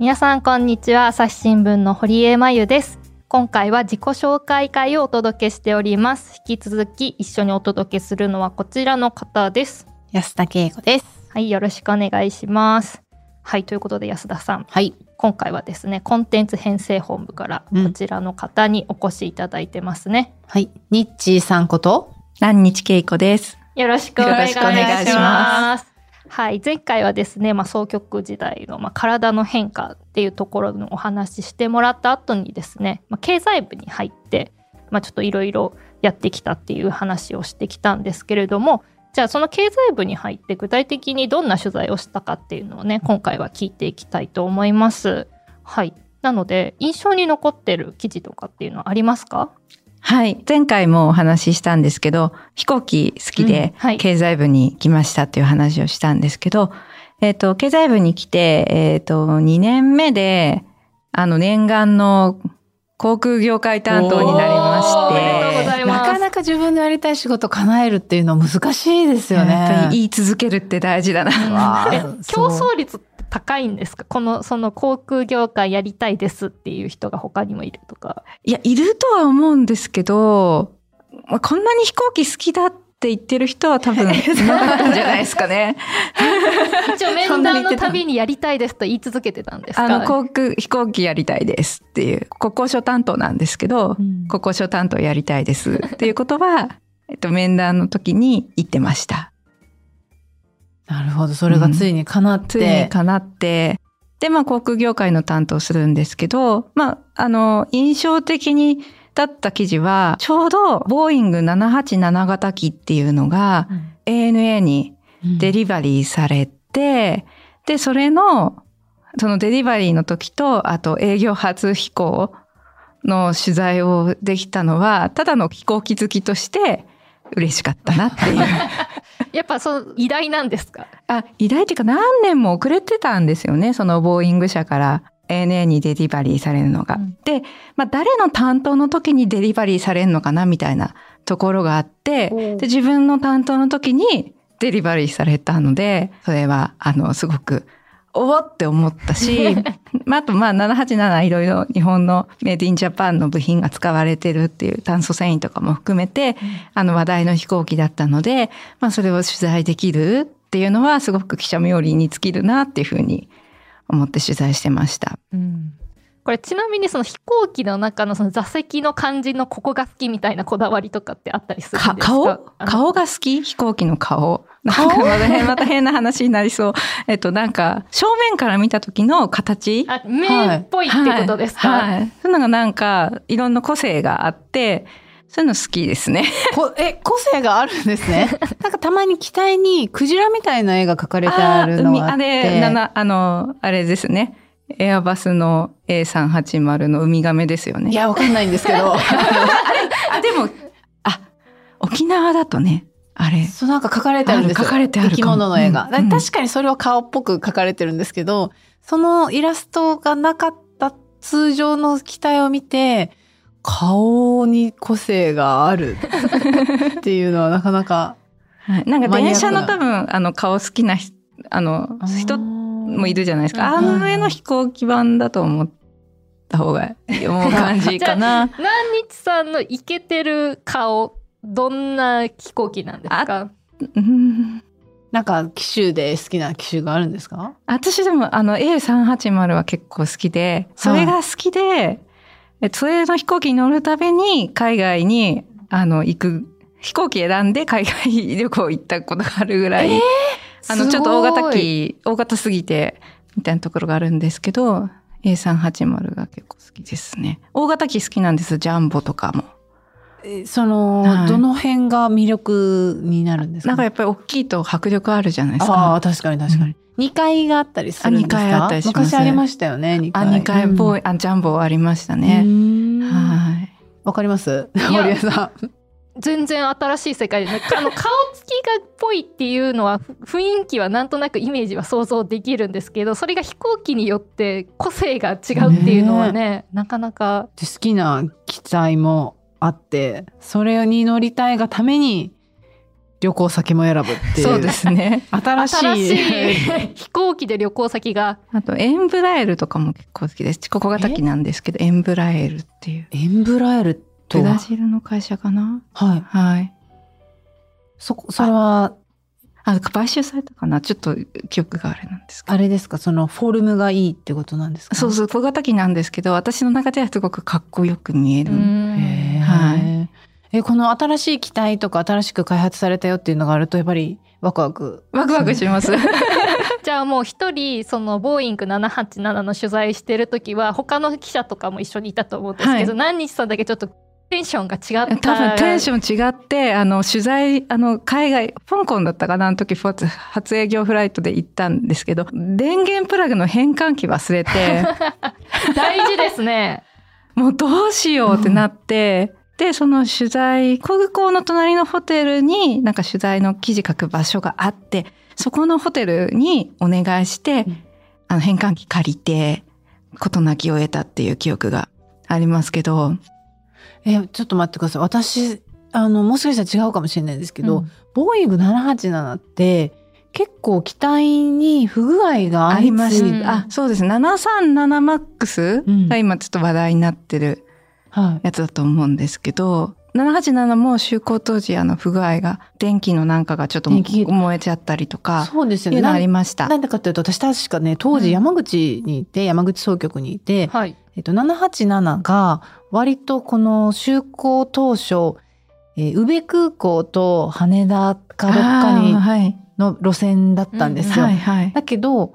皆さんこんにちは。朝日新聞の堀江真由です。今回は自己紹介会をお届けしております。引き続き一緒にお届けするのはこちらの方です。安田恵子です。はいよろしくお願いします。はいということで安田さん。はい。今回はですねコンテンツ編成本部からこちらの方にお越しいただいてますね、うん、はい。ニッチーさんこと？何日恵子です。よろしくお願いしますはい、前回はですね、まあ、双極時代の、まあ、体の変化っていうところのお話ししてもらった後にですね、まあ、経済部に入って、まあ、ちょっといろいろやってきたっていう話をしてきたんですけれどもじゃあその経済部に入って具体的にどんな取材をしたかっていうのをね今回は聞いていきたいと思います。はい。なので印象に残ってる記事とかっていうのはありますか？はい。前回もお話ししたんですけど、飛行機好きで、経済部に来ましたっていう話をしたんですけど、うんはい、えっ、ー、と、経済部に来て、えっ、ー、と、2年目で、あの、念願の航空業界担当になりまして。なかなか自分のやりたい仕事叶えるっていうのは難しいですよね。やっぱり言い続けるって大事だな。競争率高いんですか？この、その航空業界やりたいですっていう人が他にもいるとか。いや、いるとは思うんですけど、まあ、こんなに飛行機好きだって言ってる人は多分 いなかったんじゃないですかね。一応面談のたびにやりたいですと言い続けてたんですか？あの、航空、飛行機やりたいですっていう、国交省担当なんですけど、うん、国交省担当やりたいですっていうことは、えっと、面談の時に言ってました。なるほど。それがついに叶って。うん、ついに叶って。で、まあ、航空業界の担当するんですけど、まあ、あの、印象的にだった記事は、ちょうど、ボーイング787型機っていうのが、ANA にデリバリーされて、うん、で、それの、そのデリバリーの時と、あと営業初飛行の取材をできたのは、ただの飛行機好きとして嬉しかったなっていう。やっぱその偉大なんですか？あ、偉大っていうか何年も遅れてたんですよね。そのボーイング社から ANA にデリバリーされるのが。うん、で、まあ誰の担当の時にデリバリーされるのかなみたいなところがあって、で自分の担当の時にデリバリーされたので、それはあのすごくおおって思ったし、まあ、あとまあ787いろいろ日本のメイドインジャパンの部品が使われてるっていう炭素繊維とかも含めて、あの話題の飛行機だったので、まあそれを取材できるっていうのはすごく記者冥利に尽きるなっていうふうに思って取材してました。うんこれちなみにその飛行機の中のその座席の感じのここが好きみたいなこだわりとかってあったりするんですか？顔？顔が好き？飛行機の顔？なんかまた変また変な話になりそう。えっとなんか正面から見た時の形？あ目っぽいってことですか、はい、はい、そういうのがなんかいろんな個性があって、そういうの好きですね。こえ、個性があるんですね？なんかたまに機体にクジラみたいな絵が描かれてあるのがあって。あれ、ななあの、あれですね。エアバスの A380 のウミガメですよね。いや、わかんないんですけど。あでも、あ、沖縄だとね、あれ。そう、なんか書かれてあるんですよ。書かれてある。生き物の絵が、うん、確かにそれは顔っぽく書かれてるんですけど、そのイラストがなかった通常の機体を見て、顔に個性がある っていうのはなかなか。はい。なんか電車の多分、あの、顔好きなあの、人もいるじゃないですか。あの上の飛行機版だと思った方が思う感じかな。何日さんのイケてる顔、どんな飛行機なんですか？なんか機種で好きな機種があるんですか？私でもあの A380 は結構好きで、それが好きで、はい、それの飛行機に乗るたびに海外にあの行く、飛行機選んで海外旅行行ったことがあるぐらい。えーあの、ちょっと大型機、大型すぎて、みたいなところがあるんですけど、A380 が結構好きですね。大型機好きなんです、ジャンボとかも。その、はい、どの辺が魅力になるんですか？なんかやっぱり大きいと迫力あるじゃないですか。ああ、確かに確かに。うん、2階があったりするんですか？あ、2階あったりします。昔ありましたよね、2階。あ、2階ボーイ、うん、あ、ジャンボありましたね。はい。わかります？森江さん。全然新しい世界で、ね、あの顔つきがっぽいっていうのは雰囲気はなんとなくイメージは想像できるんですけどそれが飛行機によって個性が違うっていうのはね、ね、なかなか。好きな機体もあってそれに乗りたいがために旅行先も選ぶっていう。そうですね。新しい。新しい飛行機で旅行先が。あと、エンブラエルとかも結構好きです。小型機なんですけど、エンブラエルっていう。エンブラエルとブラはジルの会社かな？はい。はい。そこ、それは、あ、買収されたかな？ちょっと記憶があれなんですけど。あれですか？そのフォルムがいいってことなんですか？そうそう、小型機なんですけど、私の中ではすごくかっこよく見える。はいえ、この新しい機体とか新しく開発されたよっていうのがあると、やっぱりワクワク。ワクワクします。じゃあもう一人そのボーイング787の取材してる時は他の記者とかも一緒にいたと思うんですけど、はい何日さんだけちょっとテンションが違った。多分テンション違って、あの、取材、あの、海外、香港だったかな、あの時、初初営業フライトで行ったんですけど、電源プラグの変換器忘れて、大事ですね。もうどうしようってなって、で、その取材、空港の隣のホテルになんか取材の記事書く場所があって、そこのホテルにお願いして、うん。あの変換器借りて、事なきを得たっていう記憶がありますけど、え、ちょっと待ってください。私、あの、もしかしたら違うかもしれないですけど、うんボーイング787って結構機体に不具合がありまし相次いで、うんあ、そうです。737MAX うんが今ちょっと話題になってるはい。やつだと思うんですけど、787も就航当時あの不具合が、電気のなんかがちょっと燃えちゃったりとか、そうですよね。あなりました。なんでかっていうと、私確かね、当時山口にいて、山口総局にいて、はいえっと、787が割とこの就航当初、えー宇部空港と羽田かどっかに。の路線だったんですよ。はいはい。だけど、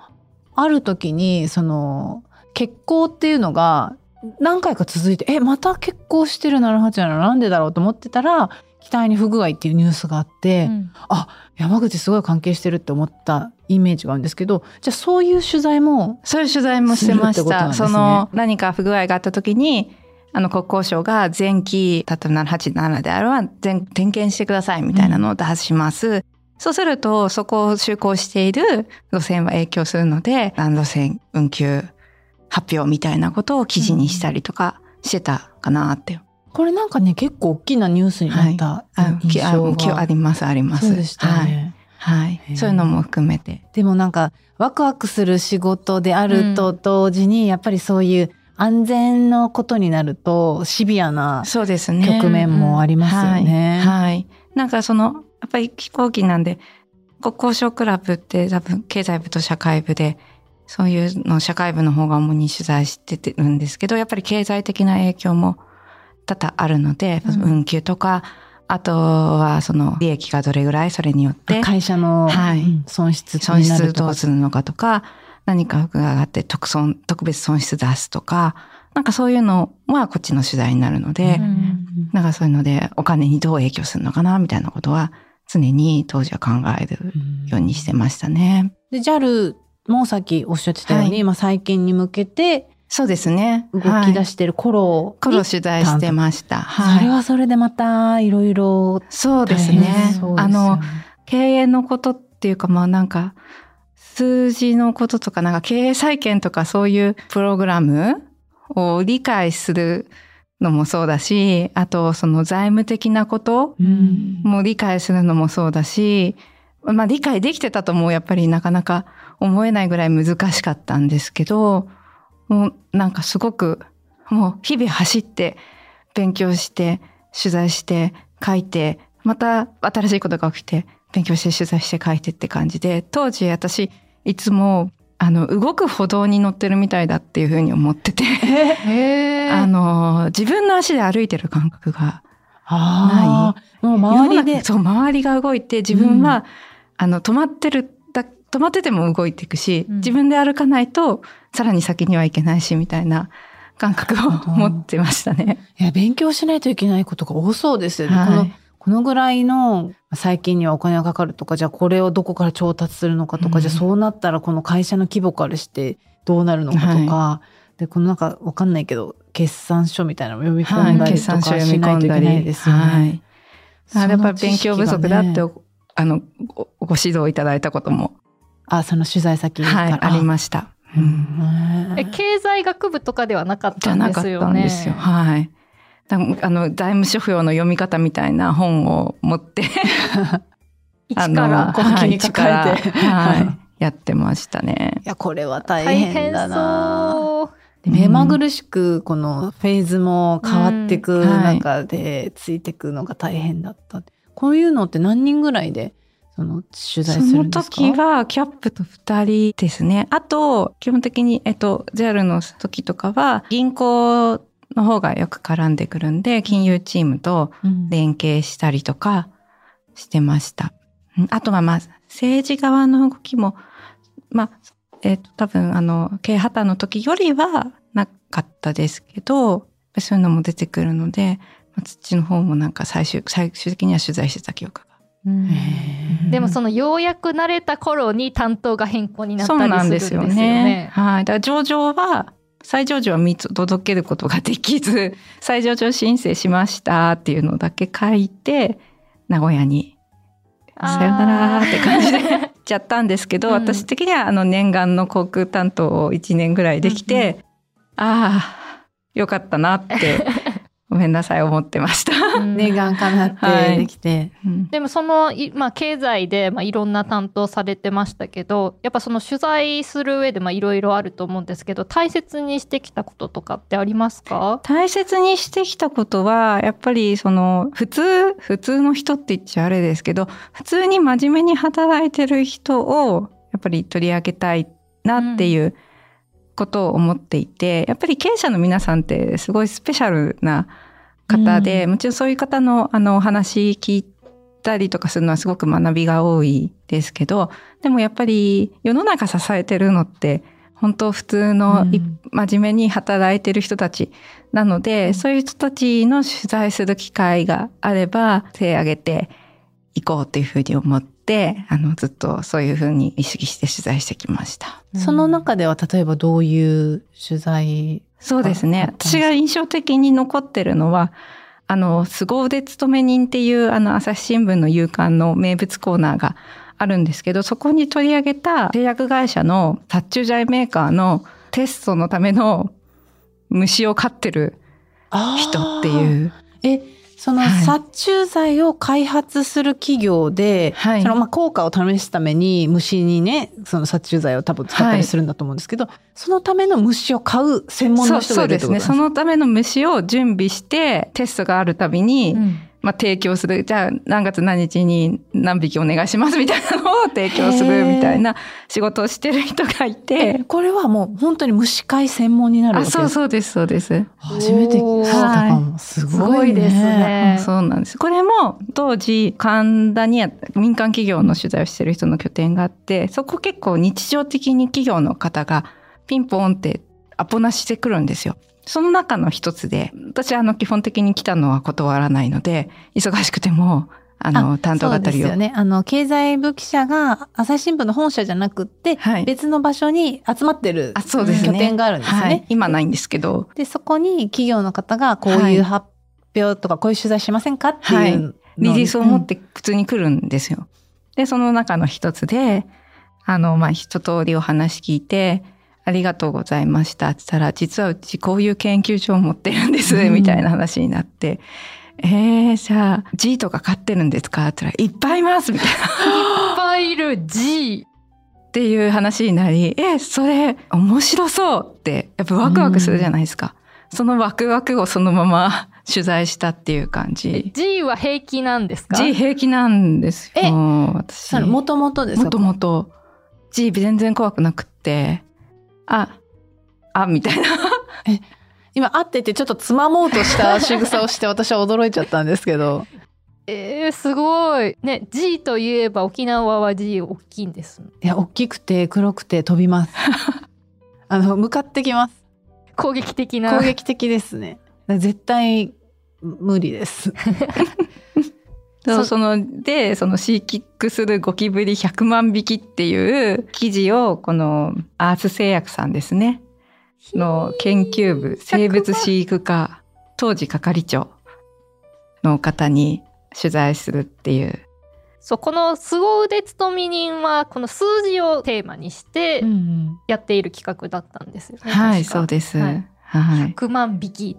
ある時に、その、欠航っていうのが何回か続いて、え、また欠航してる787なんでだろうと思ってたら、機体に不具合っていうニュースがあって、うん山口すごい関係してるって思ったイメージがあるんですけど、じゃあそういう取材も、そういう取材もしてました。何か不具合があった時に、あの、国交省が前期、例えば787であれば、全点検してくださいみたいなのを出します。そうすると、そこを就航している路線は影響するので、ランド線運休発表みたいなことを記事にしたりとかしてたかなって。これなんかね、結構大きなニュースになった印象きあが。ります、あります。そうでしたね。はい。はい。そういうのも含めて。でもなんか、ワクワクする仕事であると同時に、やっぱりそういう安全のことになると、シビアな。局面もありますよね。はい。はいなんかその、やっぱり飛行機なんで、国交省クラブって多分経済部と社会部で、そういうのを社会部の方が主に取材してるんですけど、やっぱり経済的な影響も多々あるので、うん運休とか、あとはその利益がどれぐらいそれによって会社の、はいうん損失損になるとか失どうするのかとか、何かがあって特損、特別損失出すとか、なんかそういうのはこっちの取材になるので、うんなんかそういうのでお金にどう影響するのかなみたいなことは常に当時は考えるようにしてましたね。で、JAL もさっきおっしゃってたように、はいまあ再建に向けてそうですね。動き出してる頃に、頃取材してました。それはい。はそれでまたいろいろそうですね。すよあの、経営のことっていうかまあなんか、数字のこととかなんか経営再建とかそういうプログラムを理解するのもそうだし、あとその財務的なことうん。もう理解するのもそうだし、まあ理解できてたともやっぱりなかなか思えないぐらい難しかったんですけど、もうなんかすごくもう日々走って勉強して取材して書いて、また新しいことが起きて勉強して取材して書いてって感じで、当時私いつもあの動く歩道に乗ってるみたいだっていうふうに思ってて、あの自分の足で歩いてる感覚がああ、もう周りで。そう、周りが動いて、自分は、あの、止まってる、だ止まってても動いていくし、うん自分で歩かないと、さらに先にはいけないし、みたいな感覚を持ってましたね。いや、勉強しないといけないことが多そうですよね。はい。このぐらいの最近にはお金がかかるとか、じゃあこれをどこから調達するのかとか、うんじゃあそうなったらこの会社の規模からしてどうなるのかとか、で、このなんかわかんないけど、決算書みたいなのを読み込んだりとか決算書読しみ込んだないといけないり。ですよね。はい。あれやっぱり勉強不足だってあの、ごご指導いただいたことも、あ、その取材先から。はい、ありました。ううんん。え経済学部とかではなかったんじゃなかっですよね。たんですよ。はい。だあの、財務諸表の読み方みたいな本を持って、一から小脇に抱えてはいはい、やってましたね。いや、これは大変だな。目まぐるしくこのフェーズも変わってく中でついてくのが大変だった。こういうのって何人ぐらいでその取材するんですか？その時はキャップと2人ですね。あと、基本的に、えっと、JAL の時とかは銀行の方がよく絡んでくるんで、金融チームと連携したりとかしてました。うんあとはまあ、政治側の動きも、まあ、えっ、と、多分、あの、経営破綻の時よりはなかったですけど、そういうのも出てくるので、まあ、土の方もなんか最終、最終的には取材してた記憶が。でもそのようやく慣れた頃に担当が変更になったそうなんりですすよるんですよね。ね。はい。だから上場は、再上場は見届けることができず、再上場申請しましたっていうのだけ書いて、名古屋に、さよならって感じで 行っちゃったんですけど、うん。私的にはあの念願の航空担当を1年ぐらいできて、ああ、よかったなって、ごめんなさい、思ってました。願かなってできて、うん。でもその、いまあ、経済で、まあ、いろんな担当されてましたけどやっぱその取材する上でまあいろいろあると思うんですけど大切にしてきたこととかってありますか？大切にしてきたことは、やっぱりその、普通、普通の人って言っちゃあれですけど、普通に真面目に働いてる人を、やっぱり取り上げたいなっていうことを思っていて、やっぱり経営者の皆さんってすごいスペシャルな方で、もちろんそういう方のあのお話聞いたりとかするのはすごく学びが多いですけど、でもやっぱり世の中支えてるのって、本当普通のいうん。真面目に働いてる人たちなので、そういう人たちの取材する機会があれば、手を挙げていこうっていうふうに思って、あの、ずっとそういうふうに意識して取材してきました。その中では例えばどういう取材そうですね私が印象的に残ってるのは、あの、凄腕勤め人っていう、あの、朝日新聞の夕刊の名物コーナーがあるんですけど、そこに取り上げた製薬会社の殺虫剤メーカーのテストのための虫を飼ってる人ってう。いう。え、そのはい。殺虫剤を開発する企業で、はい。そのまあ効果を試すために虫にね、その殺虫剤を多分使ったりするんだと思うんですけど、そのための虫を買う専門の人がいるってことですね。そのための虫を準備して、テストがあるたびに、うんまあ、提供する。じゃあ、何月何日に何匹お願いしますみたいなのを提供するみたいな仕事をしてる人がいえて。これはもう本当に虫飼い専門になるわあ、けですそうそうです、そうです。初めて聞いたかも。すすごいですね。そうなんです。これも当時神田にあ民間企業の取材をしてる人の拠点があって、そこ結構日常的に企業の方がピンポンってアポなししてくるんですよ。その中の一つで、私はあの基本的に来たのは断らないので、忙しくても、あの、担当そう語りを。ですよね。あの、経済部記者が朝日新聞の本社じゃなくって、はい。別の場所に集まってるあ、そうですね。拠点があるんですね。はい。今ないんですけど、で、そこに企業の方がこういう発表とかこういう取材しませんかっていうのをリリースを持って普通に来るんですよ。で、その中の一つで、あの、まあ、一通りお話聞いて、ありがとうございましたって言ったら、実はうちこういう研究所を持ってるんです、うんみたいな話になって、えー、じゃあ、G とか飼ってるんですか？って言ったら、いっぱいいますみたいな。いっぱいいる G。っていう話になり、え、それ面白そうって、やっぱワクワクするじゃないですか。そのワクワクをそのまま 取材したっていう感じ。G は平気なんですか？G 平気なんですよ。え私。もともとですか？もともと G 全然怖くなくって、あ、あ、みたいな。今会っててちょっとつまもうとした仕草をして私は驚いちゃったんですけど。えー、すごい。ね、G といえば沖縄は G 大きいんです。いや、大きくて黒くて飛びます。あの、向かってきます。攻撃的な。攻撃的ですね。絶対無理です。そうそその、で、そのシーキックするゴキブリ100万匹っていう記事を、このアース製薬さんですね。の研究部、生物飼育課、当時係長の方に取材するっていう。そう、この凄腕勤め人は、この数字をテーマにしてうんやっている企画だったんですよね。はい、確かそうです。ははいい。はい。100万匹。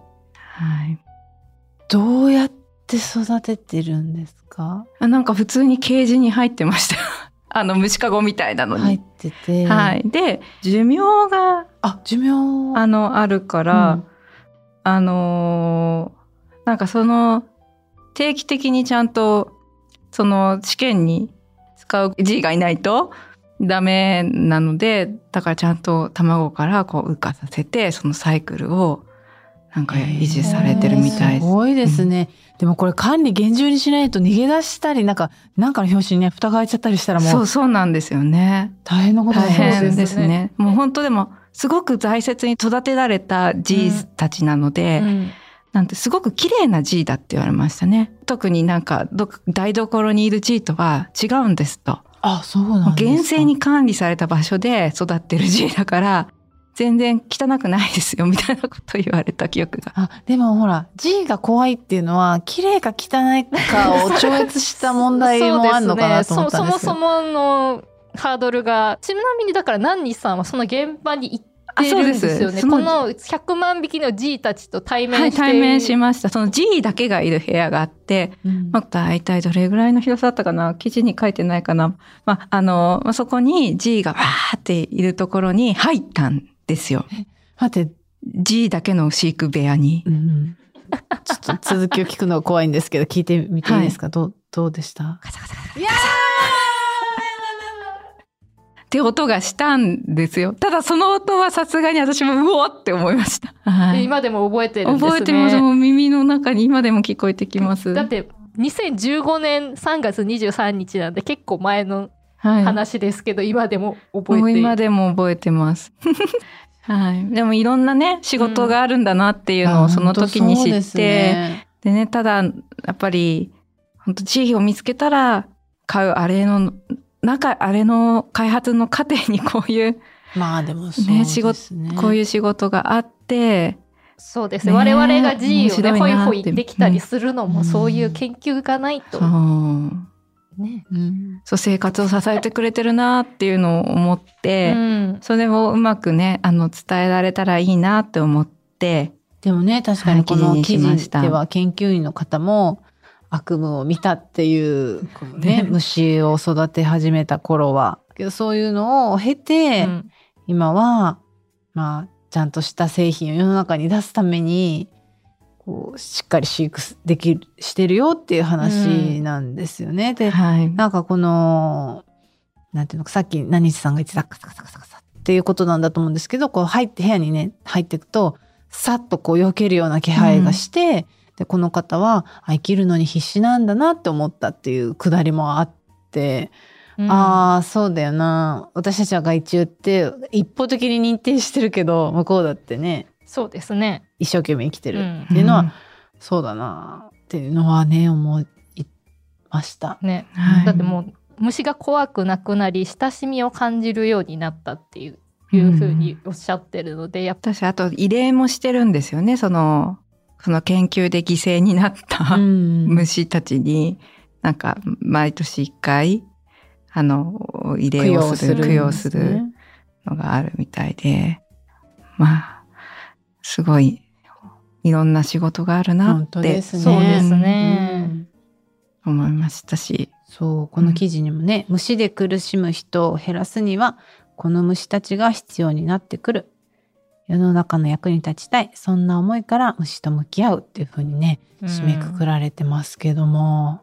どうやっって育ててるんですか？あなんか普通にケージに入ってました。あの虫かごみたいなのに。入ってて。はい。で、寿命が、あ、寿命。あの、あるから、うんあのーなんかその、定期的にちゃんと、その試験に使う G がいないとダメなので、だからちゃんと卵からこう羽化させて、そのサイクルをなんか維持されてるみたいですす。ごいですね。でもこれ管理厳重にしないと逃げ出したり、なんか、なんかの表紙にね、蓋が開いちゃったりしたらもそううそうなんですよね。大変なこと大だと思うん変ですね。ねもう本当でも、すごく大切に育てられた G たちなので、うんなんてすごく綺麗な G だって言われましたね。特になんかど台所にいる G とは違うんですと。あ、そうなんですか。厳正に管理された場所で育ってる G だから、全然汚くないですよみたいなことを言われた記憶が。あ、でもほら、G が怖いっていうのは、綺麗か汚いかを超越した問題もあるのかなと思ったんです ね そそもそものハードルがちなみにだからナンニさんはその現場に行ってるんですよねこの100万匹の G たちと対面はい、して、対面しました。その G だけがいる部屋があって、うんまあ、大体どれぐらいの広さだったかな記事に書いてないかな。まあ、あの、まあ、そこに G がわーっているところに入ったんですよ。待って、G だけの飼育部屋に。うんちょっと続きを聞くのが怖いんですけど、聞いてみていいですか、どう、どうでした？いやって音がしたんですよ。ただその音はさすがに私もうおーって思いました。はい。今でも覚えてるんですね覚えてます。もう耳の中に今でも聞こえてきます。だって2015年3月23日なんで結構前のはい、話ですけど、今でも覚えてる今でも覚えてます。はい。でもいろんなね、仕事があるんだなっていうのをその時に知って、でね、ただ、やっぱり、本当地域を見つけたら、買うあれの、中、あれの開発の過程にこういう、まあでもそうねですね。仕事こういう仕事があって、そうですねね我々が G をねホイホイできたりするのもうんそういう研究がないとそう。ね、うん。そう、生活を支えてくれてるなっていうのを思って、うん。それをうまくね、あの、伝えられたらいいなって思って、でもね、確かにこはいの記記事では研究員の方も悪夢を見たっていう、ね、ね。虫を育て始めた頃は。けどそういうのを経て、うん。今は、まあ、ちゃんとした製品を世の中に出すために、こう、しっかり飼育できる、してるよっていう話なんですよね。で、はい。なんかこの、なんていうのか、さっき何日さんが言ってたカサカサカサカサっていうことなんだと思うんですけど、こう入って部屋にね、入っていくと、さっとこう避けるような気配がして、で、この方は、あ生きるのに必死なんだなって思ったっていうくだりもあって、うんああ、そうだよな。私たちは害虫って一方的に認定してるけど、向こうだってね、そうですね。一生懸命生きてる。うん。っていうのは、そうだなっていうのはね、思いました。ね、はい。だってもう虫が怖くなくなり親しみを感じるようになったっていういうふうにおっしゃってるので、やっぱ私、あと、慰霊もしてるんですよね。その、その研究で犠牲になったうん。虫たちに、なんか、毎年一回、あの、慰霊をする、供養するのがあるみたいで、まあ、すごい、いろんな仕事があるな本って当ですね。そうですうね。ん思いましたし、そう、この記事にもね、虫で苦しむ人を減らすには、この虫たちが必要になってくる。世の中の役に立ちたい。そんな思いから虫と向き合うっていうふうにね、締めくくられてますけども。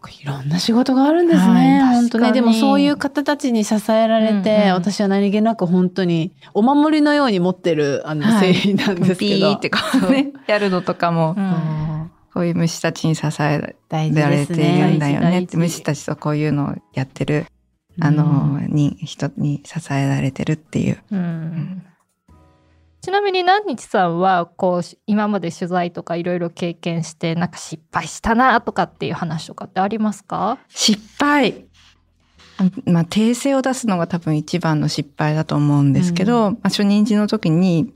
か、いろんな仕事があるんですね。はい本当ね。でもそういう方たちに支えられて、うんうん私は何気なく本当にお守りのように持ってるあのはい製品なんですけど。ピーってこうね、やるのとかも、うんこういう虫たちに支えられているんね。だよねって、虫たちとこういうのをやってる、あの、に、人に支えられてるっていう。うんちなみに何日さんはこう今まで取材とかいろいろ経験してなんか失敗したなとかっていう話とかってありますか？失敗まあ、訂正を出すのが多分一番の失敗だと思うんですけど、まあ、初任地の時に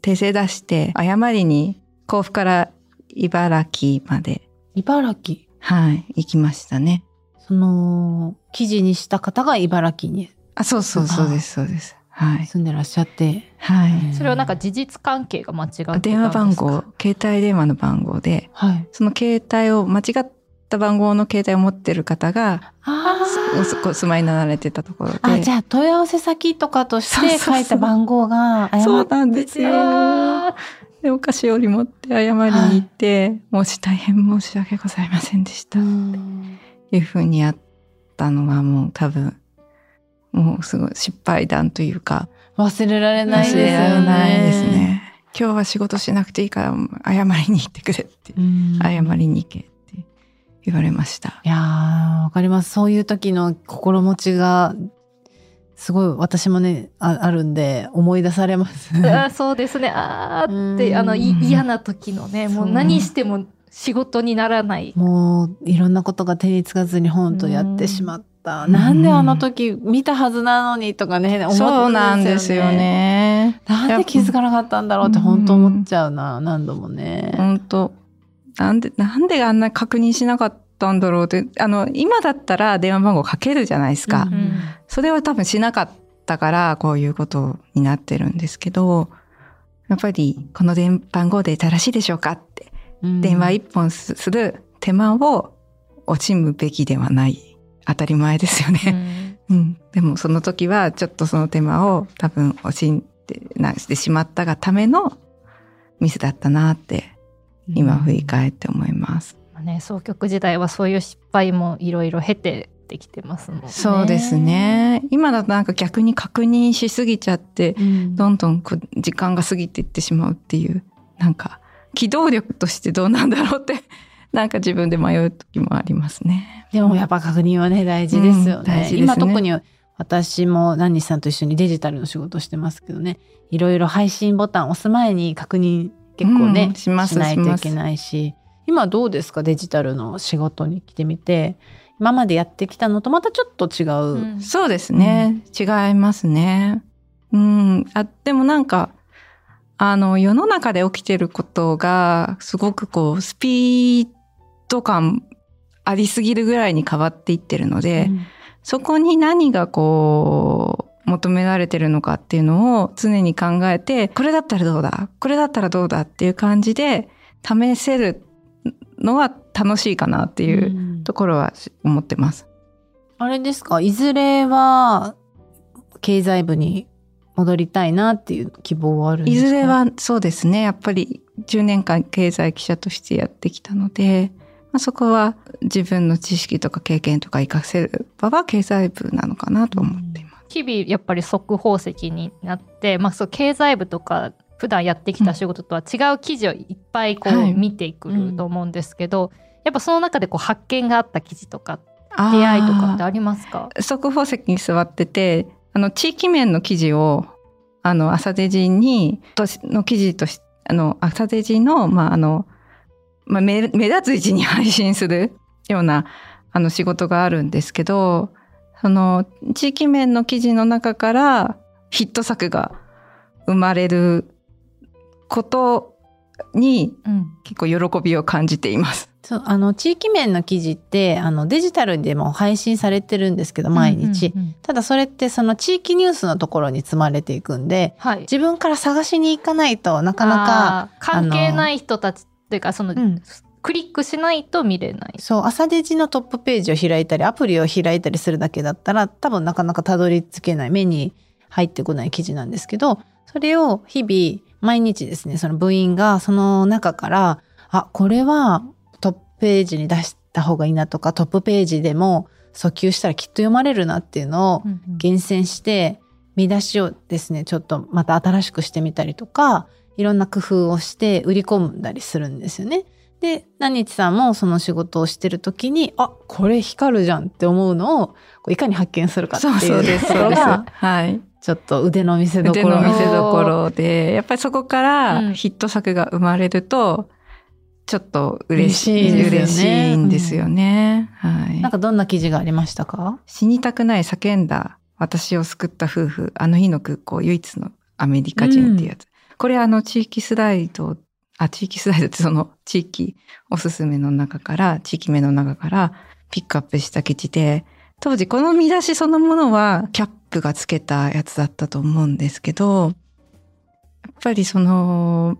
訂正出して、誤りに甲府から茨城まで、茨城？はい、行きましたね。その、記事にした方が茨城にあ、そうそうそうです、そうです。はい。住んでらっしゃって。はい。それはなんか事実関係が間違ってたんですか？電話番号、携帯電話の番号で、はい。その携帯を間違った番号の携帯を持ってる方があお住まいになられてたところで。あ、じゃあ問い合わせ先とかとして書いた番号が誤そうっなんですよ。あで、お菓子折り持って謝りに行って、もし大変申し訳ございませんでした。うんいうふうにやったのがもう多分、もうすごい失敗談というか、忘れられないですね。れられないですね。今日は仕事しなくていいから謝りに行ってくれって、うん。謝りに行けって言われました。いやー、わかります。そういう時の心持ちが、すごい私もね、ああるんで、思い出されます。ーそうですねあーってうんあのい嫌な時のねもう何しても仕事にならないもう、いろんなことが手につかずに本当やってしまった。うんなんであの時見たはずなのにとかね、思ってそうなんですよ。ね。なんで気づかなかったんだろうって本当思っちゃうな、何度もね。本当なんで、なんであんな確認しなかったんだろうって、あの、今だったら電話番号かけるじゃないですか。うんそれは多分しなかったから、こういうことになってるんですけど、やっぱり、この電番号で正しいでしょうかって、うん電話一本すする手間を惜しむべきではない。当たり前ですようね。んうん。でも、その時は、ちょっとその手間を多分惜しんでなしてしまったがためのミスだったなって、今振り返って思います。まあね総局時代はそういう失敗もいろいろ経てできてますもんねそうですね。今だとなんか逆に確認しすぎちゃって、うんどんどんこう時間が過ぎていってしまうっていう、なんか機動力としてどうなんだろうって、なんか自分で迷う時もありますね。でもやっぱ確認はね、大事ですよね。うん大事ね今特に私も何日さんと一緒にデジタルの仕事をしてますけどね、いろいろ配信ボタンを押す前に確認結構ね、うんしますないといけないし、今どうですか？デジタルの仕事に来てみて、今までやってきたのとまたちょっと違う。うんそうですね。違いますね。うん。あ、でもなんか、あの、世の中で起きてることが、すごくこう、スピード感ありすぎるぐらいに変わっていってるので、うん。そこに何がこう、求められてるのかっていうのを常に考えて、これだったらどうだこれだったらどうだっていう感じで試せるのは楽しいかなっていううん。ところは思ってます。あれですか？いずれは経済部に戻りたいなっていう希望はあるいずれはそうですね。やっぱり10年間経済記者としてやってきたので、まあ、そこは自分の知識とか経験とか活かせる場は経済部なのかなと思っています。日々やっぱり速報石になって、まあ、そう経済部とか普段やってきた仕事とは違う記事をいっぱいこうはい。見てくると思うんですけど、やっぱその中でこう発見があった記事とか出会いとかってありますか？速報石に座ってて、あの、地域面の記事を、あの、朝デジに、の記事とし、あの、朝デジの、まあ、あの、まあ、目目立つ位置に配信するような、あの、仕事があるんですけど、その、地域面の記事の中からヒット作が生まれることにうん。結構喜びを感じています。そうあの地域面の記事ってあのデジタルでも配信されてるんですけど毎日、うんうん。うんただそれってその地域ニュースのところに積まれていくんではい。自分から探しに行かないとなかなか、関係ない人たちっていうかその、うんクリックしないと見れない。そう朝デジのトップページを開いたりアプリを開いたりするだけだったら多分なかなかたどり着けない目に入ってこない記事なんですけどそれを日々毎日ですねその部員がその中からあこれはトップページに出した方がいいなとかトップページでも訴求したらきっと読まれるなっていうのを厳選して見出しをですねちょっとまた新しくしてみたりとかいろんな工夫をして売り込んだりするんですよね。で何日さんもその仕事をしてる時にあこれ光るじゃんって思うのをこういかに発見するかってそうそういです、うとこそうです。ろがはい。ちょっと腕の見せ所腕の見せの所で、やっぱりそこかうらんヒット作が生まれると、ちょっと嬉しい、嬉嬉しいですよねしいんですよね。はい。なんかどんな記事がありましたか？死にたくない叫んだ私を救った夫婦、あの日の空港唯一のアメリカ人っていうやつ。これあの地域スライド、あ、地域スライドってその地域おすすめの中から、地域名の中からピックアップした記事で、当時この見出しそのものはキャップがつけたやつだったと思うんですけど、やっぱりその、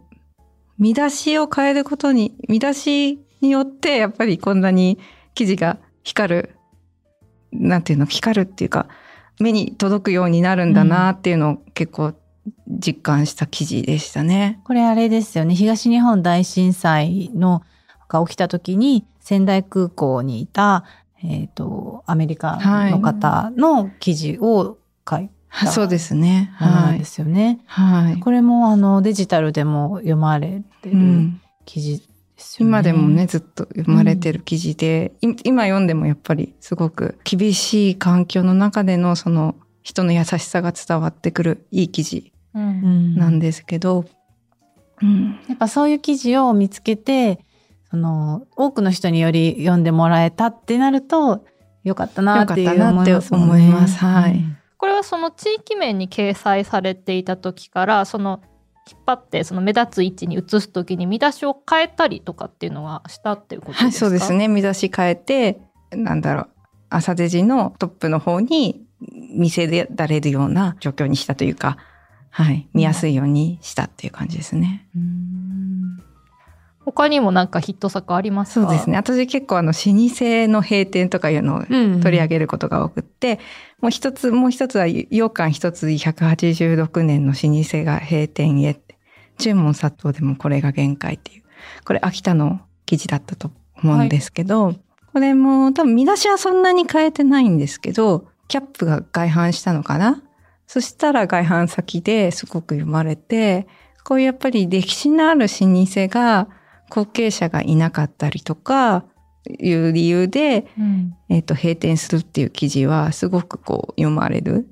見出しを変えることに、見出しによってやっぱりこんなに記事が光る、なんていうの、光るっていうか、目に届くようになるんだなっていうのを結構実感した記事でしたね。これあれですよね。東日本大震災のが起きた時に仙台空港にいた、えっ、と、アメリカの方の記事を書いた、そうですね。はい。ですよね。はい。これもあのデジタルでも読まれてるうん記事ですよね。今でもね、ずっと読まれてる記事で、い今読んでもやっぱりすごく厳しい環境の中でのその人の優しさが伝わってくるいい記事ううんんなんですけど、うん。やっぱそういう記事を見つけて、その多くの人により読んでもらえたってなると、よかったなっていうよかったなって思います。はい。うんこれはその地域面に掲載されていた時からその引っ張ってその目立つ位置に移す時に見出しを変えたりとかっていうのはしたっていうことですか？はい、そうですね。見出し変えて、なんだろう、朝デジのトップの方に見せられるような状況にしたというか、はい、見やすいようにしたっていう感じですね。他にもなんかヒット作ありますか？そうですね。私結構あの、老舗の閉店とかいうのをうん取り上げることが多くって、もう一つ、もう一つは、羊羹一つ186年の老舗が閉店へって、注文殺到でもこれが限界っていう、これ秋田の記事だったと思うんですけど、これも多分見出しはそんなに変えてないんですけど、キャップが外販したのかな？そしたら外販先ですごく読まれて、こういうやっぱり歴史のある老舗が後継者がいなかったりとか、いう理由で、うん。えっ、と、閉店するっていう記事はすごくこう読まれる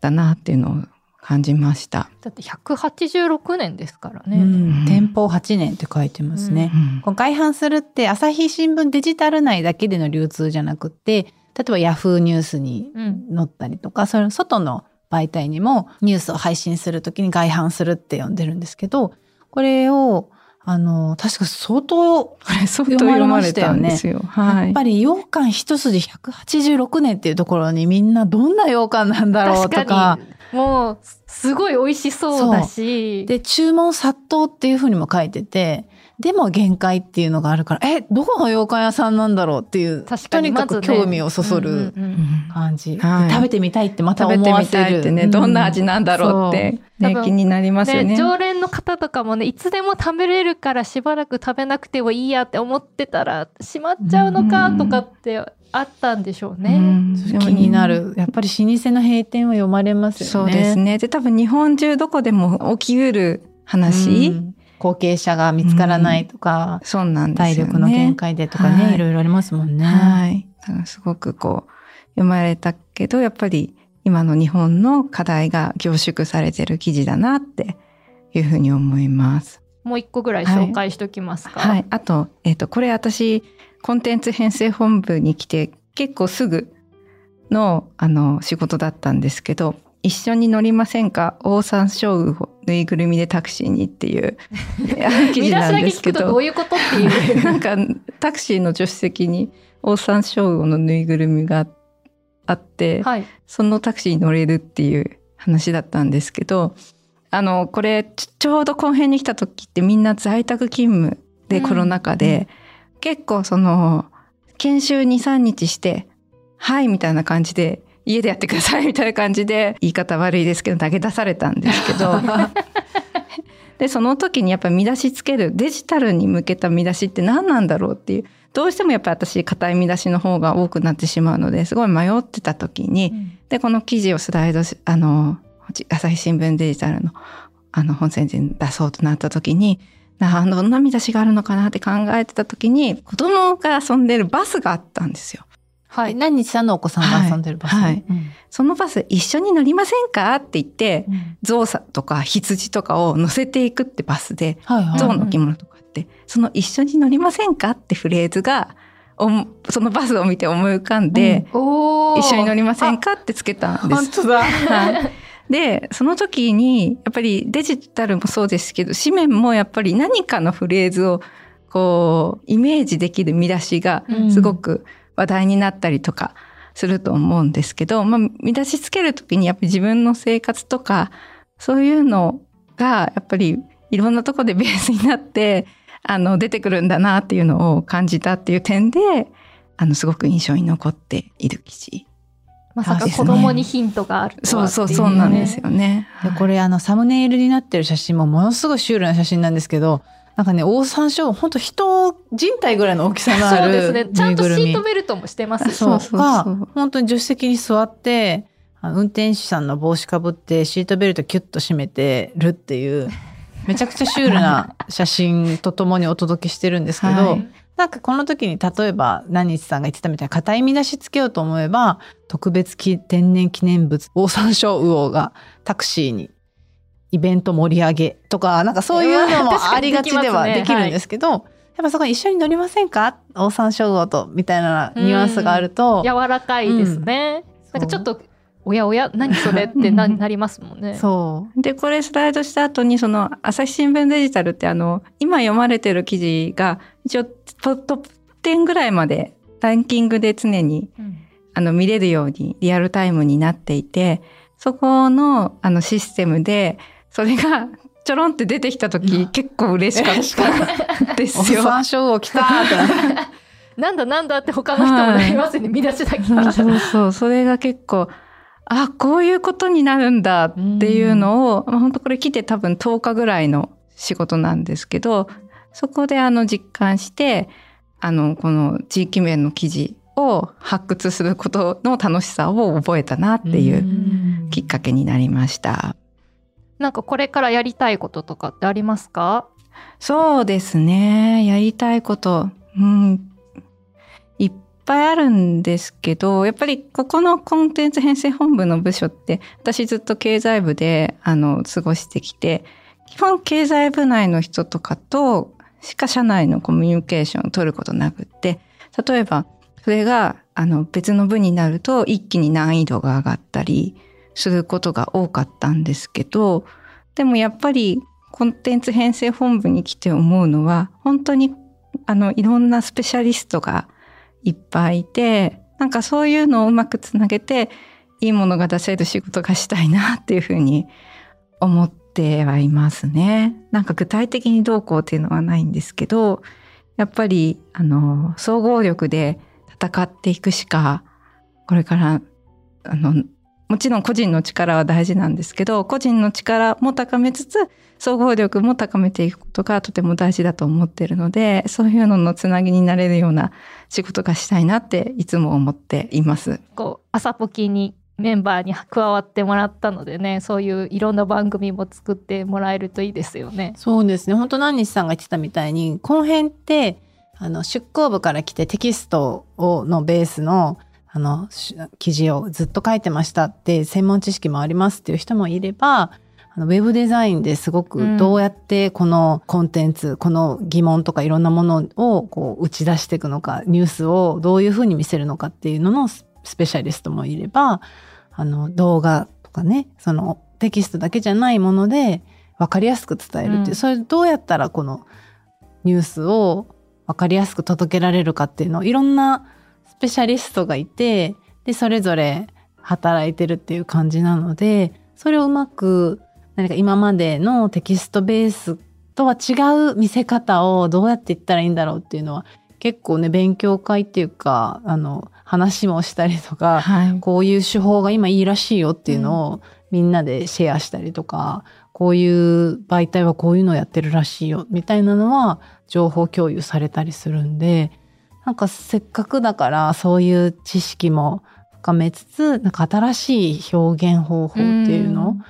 だなっていうのを感じました。だって186年ですからね、うん。店舗8年って書いてますね。うん。外販するって朝日新聞デジタル内だけでの流通じゃなくって例えばヤフーニュースにうん。載ったりとか、それ外の媒体にもニュースを配信するときに外販するって呼んでるんですけどこれをあの確か相当これ相当読まれたんですよ。はい。やっぱり羊羹一筋186年っていうところにみんなどんな羊羹なんだろうとか。もうすごい美味しそうだし。で注文殺到っていうふうにも書いててでも限界っていうのがあるからえどこの羊羹屋さんなんだろうっていう確かとにかにまずねく興味をそそるうんうんうん感じ、はい。で食べてみたいってまた食べてみ思わせるたいってね、うん。どんな味なんだろうって、ね気になりますよでね。常連の方とかもねいつでも食べれるからしばらく食べなくてもいいやって思ってたら閉まっちゃうのかとかってあったんでしょうね。うん。気になる。やっぱり老舗の閉店は読まれますよね。そうですね。で、多分日本中どこでも起きうる話、うん後継者が見つからないとか、そうなんですよね。体力の限界でとかね、はいい、ろいろありますもんね。はい。だからすごくこう、読まれたけど、やっぱり今の日本の課題が凝縮されてる記事だなっていうふうに思います。もう一個ぐらい紹介しときますか。はい。あと、えっ、と、これ私、コンテンツ編成本部に来て結構すぐの、あの、仕事だったんですけど、一緒に乗りませんか？オオサンショウウオぬいぐるみでタクシーにっていう 記事なんですけどどう。いうことっていう。なんかタクシーの助手席にオオサンショウウオのぬいぐるみがあって、はい。そのタクシーに乗れるっていう話だったんですけど、あの、これちちょうど後編に来た時ってみんな在宅勤務でうんコロナ禍で、結構その、研修2、3日して、はいみたいな感じで、家でやってくださいみたいな感じで、言い方悪いですけど投げ出されたんですけど、で、その時にやっぱり見出しつける、デジタルに向けた見出しって何なんだろうっていう、どうしてもやっぱり私、硬い見出しの方が多くなってしまうので、すごい迷ってた時に、で、この記事をスライドし、あの、朝日新聞デジタルの、あの、本宣伝出そうとなった時に、などんな見出しがあるのかなって考えてた時に、子供が遊んでるバスがあったんですよ。はい。何日さんのお子さんが遊んでる場所、はい。はい。うん。そのバス一緒に乗りませんか？って言って、うん。ゾウさとか羊とかを乗せていくってバスで、はいはい。象の着物とかって、その一緒に乗りませんか？ってフレーズが、そのバスを見て思い浮かんで、おー。一緒に乗りませんか？ってつけたんです。本当だ。はい。で、その時に、やっぱりデジタルもそうですけど、紙面もやっぱり何かのフレーズを、こう、イメージできる見出しがうん。すごく話題になったりとかすると思うんですけど、まあ、見出しつける時にやっぱり自分の生活とか、そういうのがやっぱりいろんなとこでベースになってあの出てくるんだなっていうのを感じたっていう点であのすごく印象に残っている記事。まさか子供にヒントがあるとそうそうそうなんですよね。でこれあのサムネイルになってる写真もものすごいシュールな写真なんですけどなんかねオオサンショウ本当人人体ぐらいの大きさのある そうですね。ちゃんとシートベルトもしてます。そうそうが本当に助手席に座って運転手さんの帽子かぶってシートベルトキュッと締めてるっていうめちゃくちゃシュールな写真とともにお届けしてるんですけど、はい、なんかこの時に例えば何日さんが言ってたみたいな硬い見出しつけようと思えば特別天然記念物オオサンショウウオがタクシーにイベント盛り上げとかなんかそういうのも ありがちではできるんですけど、やっぱそこに一緒に乗りませんか？オオサンショウウオとみたいなニュアンスがあると。柔らかいですね、うん、なんかちょっとおやおや何それってななりますもんね。そう。でこれスライドした後にその朝日新聞デジタルってあの今読まれてる記事が一応トップ10ぐらいまでランキングで常に、うん、あの見れるようにリアルタイムになっていてそこのあのシステムでそれがちょろんって出てきた時、うん、結構嬉しかったですよ。山椒を来たなんだなんだって他の人もなりますね、はい、見出しだけ。そうそうそれが結構あ、こういうことになるんだっていうのを、まあ、本当これ来て多分10日ぐらいの仕事なんですけど、そこであの実感して、あの、この地域名の記事を発掘することの楽しさを覚えたなっていうきっかけになりました。なんかこれからやりたいこととかってありますか？そうですね。やりたいこと。うん、いっぱいあるんですけど、やっぱりここのコンテンツ編成本部の部署って、私ずっと経済部で、あの、過ごしてきて、基本経済部内の人とかとしか社内のコミュニケーションを取ることなくって、例えば、それが、あの、別の部になると一気に難易度が上がったりすることが多かったんですけど、でもやっぱりコンテンツ編成本部に来て思うのは、本当にあの、いろんなスペシャリストがいっぱいいて、なんかそういうのをうまくつなげて、いいものが出せる仕事がしたいなっていうふうに思ってはいますね。なんか具体的にどうこうっていうのはないんですけど、やっぱり、あの、総合力で戦っていくしか、これから、あの、もちろん個人の力は大事なんですけど、個人の力も高めつつ、総合力も高めていくことがとても大事だと思っているので、そういうののつなぎになれるような仕事がしたいなっていつも思っています。こう、朝ポキにメンバーに加わってもらったのでね、そういういろんな番組も作ってもらえるといいですよね。そうですね。本当何日さんが言ってたみたいに、後編って、あの、出向部から来てテキストをのベースのあの、記事をずっと書いてましたって、専門知識もありますっていう人もいれば、あのウェブデザインですごくどうやってこのコンテンツ、うん、この疑問とかいろんなものをこう打ち出していくのか、ニュースをどういうふうに見せるのかっていうののスペシャリストもいれば、あの動画とかね、そのテキストだけじゃないもので分かりやすく伝えるっていう、うん、それどうやったらこのニュースを分かりやすく届けられるかっていうのをいろんなスペシャリストがいて、で、それぞれ働いてるっていう感じなので、それをうまく何か今までのテキストベースとは違う見せ方をどうやっていったらいいんだろうっていうのは結構ね勉強会っていうかあの話もしたりとか、はい、こういう手法が今いいらしいよっていうのをみんなでシェアしたりとか、うん、こういう媒体はこういうのをやってるらしいよみたいなのは情報共有されたりするんでなんかせっかくだからそういう知識も深めつつ、なんか新しい表現方法っていうのを、なん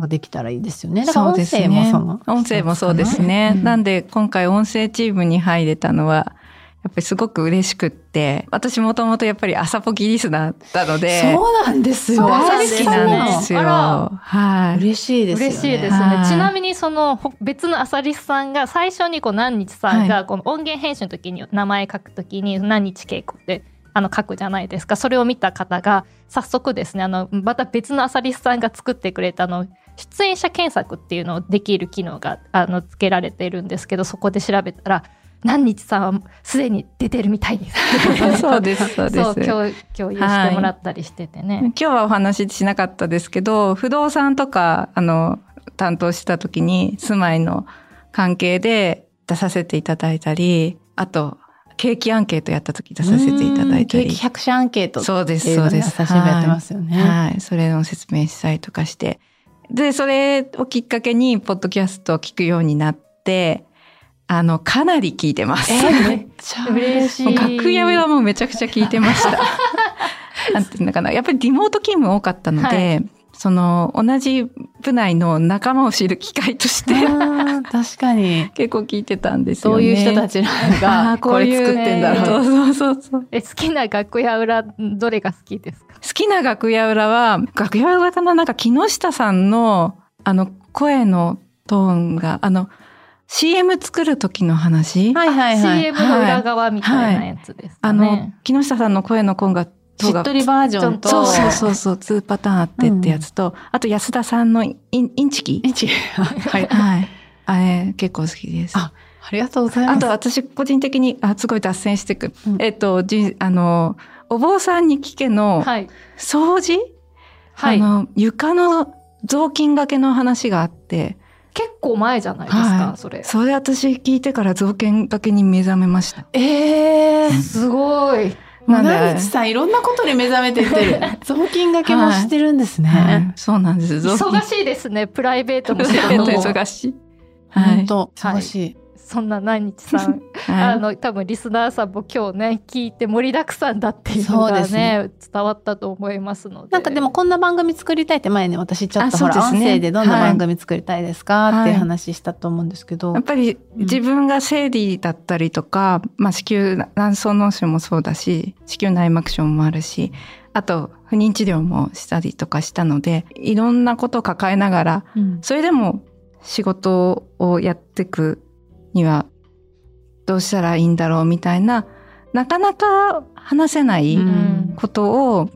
かできたらいいですよね。だから音声もその。音声もそうですね。うん、なんで今回音声チームに入れたのは、やっぱりすごく嬉しくって、私もともとやっぱり朝ポキリスナーだので。そうなんですよ。大好きなんですよ。はい。嬉しいですね。嬉しいですね。ちなみにその別の朝リスさんが最初にこう何日さんがこの音源編集の時に名前書く時に何日稽古ってあの書くじゃないですか。それを見た方が早速ですね、あのまた別の朝リスさんが作ってくれたの出演者検索っていうのをできる機能があのつけられてるんですけど、そこで調べたら。何日さんはすでに出てるみたい です。そうです、そうです。共共有してもらったりしててね、はい、今日はお話ししなかったですけど、不動産とか、あの、担当した時に住まいの関係で出させていただいたり、あと、景気アンケートやった時出させていただいたり。景気100社アンケートそうです、そうです。朝日新聞やってますよね。はい。はい、それの説明したりとかして。で、それをきっかけに、ポッドキャストを聞くようになって、あの、かなり聞いてます。えー、めっちゃ嬉しい。楽屋はもうめちゃくちゃ聞いてました。なんていうのかな。やっぱりリモート勤務多かったので、はいその同じ部内の仲間を知る機会として確かに 結構聞いてたんですよね。そういう人たちが これ作ってんだろう。そうそうそうえ好きな楽屋裏どれが好きですか？好きな楽屋裏は楽屋裏かななんか木下さんのあの声のトーンがあの CM 作る時の話？はいはいはい。CM の裏側みたいなやつですかね。はいはい、あの、木下さんの声の声がしっとりバージョンと。そうそうそうそう、2パターンあってってやつと、うん、あと安田さんのインインチキインチキ。はい。はい。あれ、結構好きです。あ、ありがとうございます。あと私個人的に、あ、すごい脱線してく。うん、えっと、じ、あの、お坊さんに聞けの、掃除、はい、あの、床の雑巾がけの話があって、結構前じゃないですか、はい、それ。それ私聞いてから雑巾がけに目覚めました。ええー、すごい。なでさんいろんなことに目覚めてってる。雑巾がけもしてるんですね、はいはい、そうなんです。忙しいですね。プライベートも仕事も。忙しい。本当、忙しい。そんな何日さん、はい、あの多分リスナーさんも今日ね聞いて盛りだくさんだっていうのがね、ね、伝わったと思いますので。なんかでもこんな番組作りたいって前ね私ちょっとほら、ね、音声でどんな番組作りたいですか、はい、っていう話したと思うんですけど、やっぱり自分が生理だったりとか、うん、まあ、子宮卵巣脳腫もそうだし子宮内膜症もあるしあと不妊治療もしたりとかしたのでいろんなことを抱えながら、うん、それでも仕事をやっていくにはどうしたらいいんだろうみたいななかなか話せないことを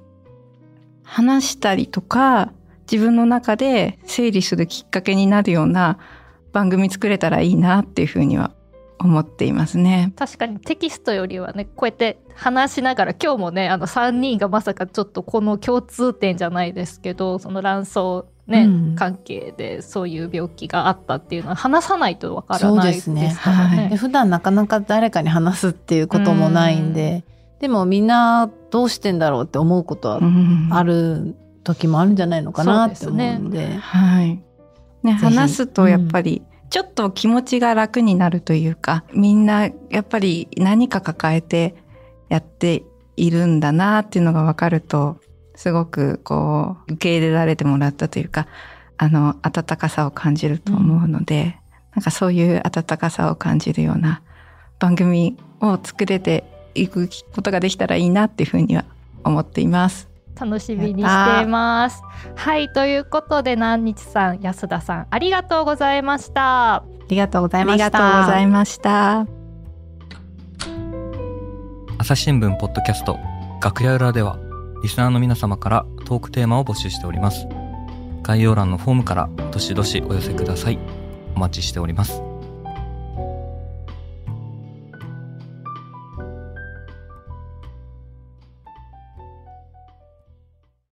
話したりとか自分の中で整理するきっかけになるような番組作れたらいいなっていうふうには思っていますね。確かにテキストよりはねこうやって話しながら今日もねあの3人がまさかちょっとこの共通点じゃないですけどその卵巣ね、うん、関係でそういう病気があったっていうのは話さないとわからないですね。からね、はい、普段なかなか誰かに話すっていうこともないんで、うん、でもみんなどうしてんだろうって思うことはある時もあるんじゃないのかなって思うんで。ね、はい。ね、話すとやっぱり、ちょっと気持ちが楽になるというか、みんなやっぱり何か抱えてやっているんだなっていうのが分かるとすごくこう、受け入れられてもらったというか、あの、温かさを感じると思うので、うん、なんかそういう温かさを感じるような番組を作れていくことができたらいいなっていうふうには思っています。楽しみにしています。はい、ということで、南日さん、安田さん、ありがとうございました。ありがとうございました。ありがとうございました。朝日新聞ポッドキャスト楽屋裏ではリスナーの皆様からトークテーマを募集しております。概要欄のフォームからどしどしお寄せください。お待ちしております。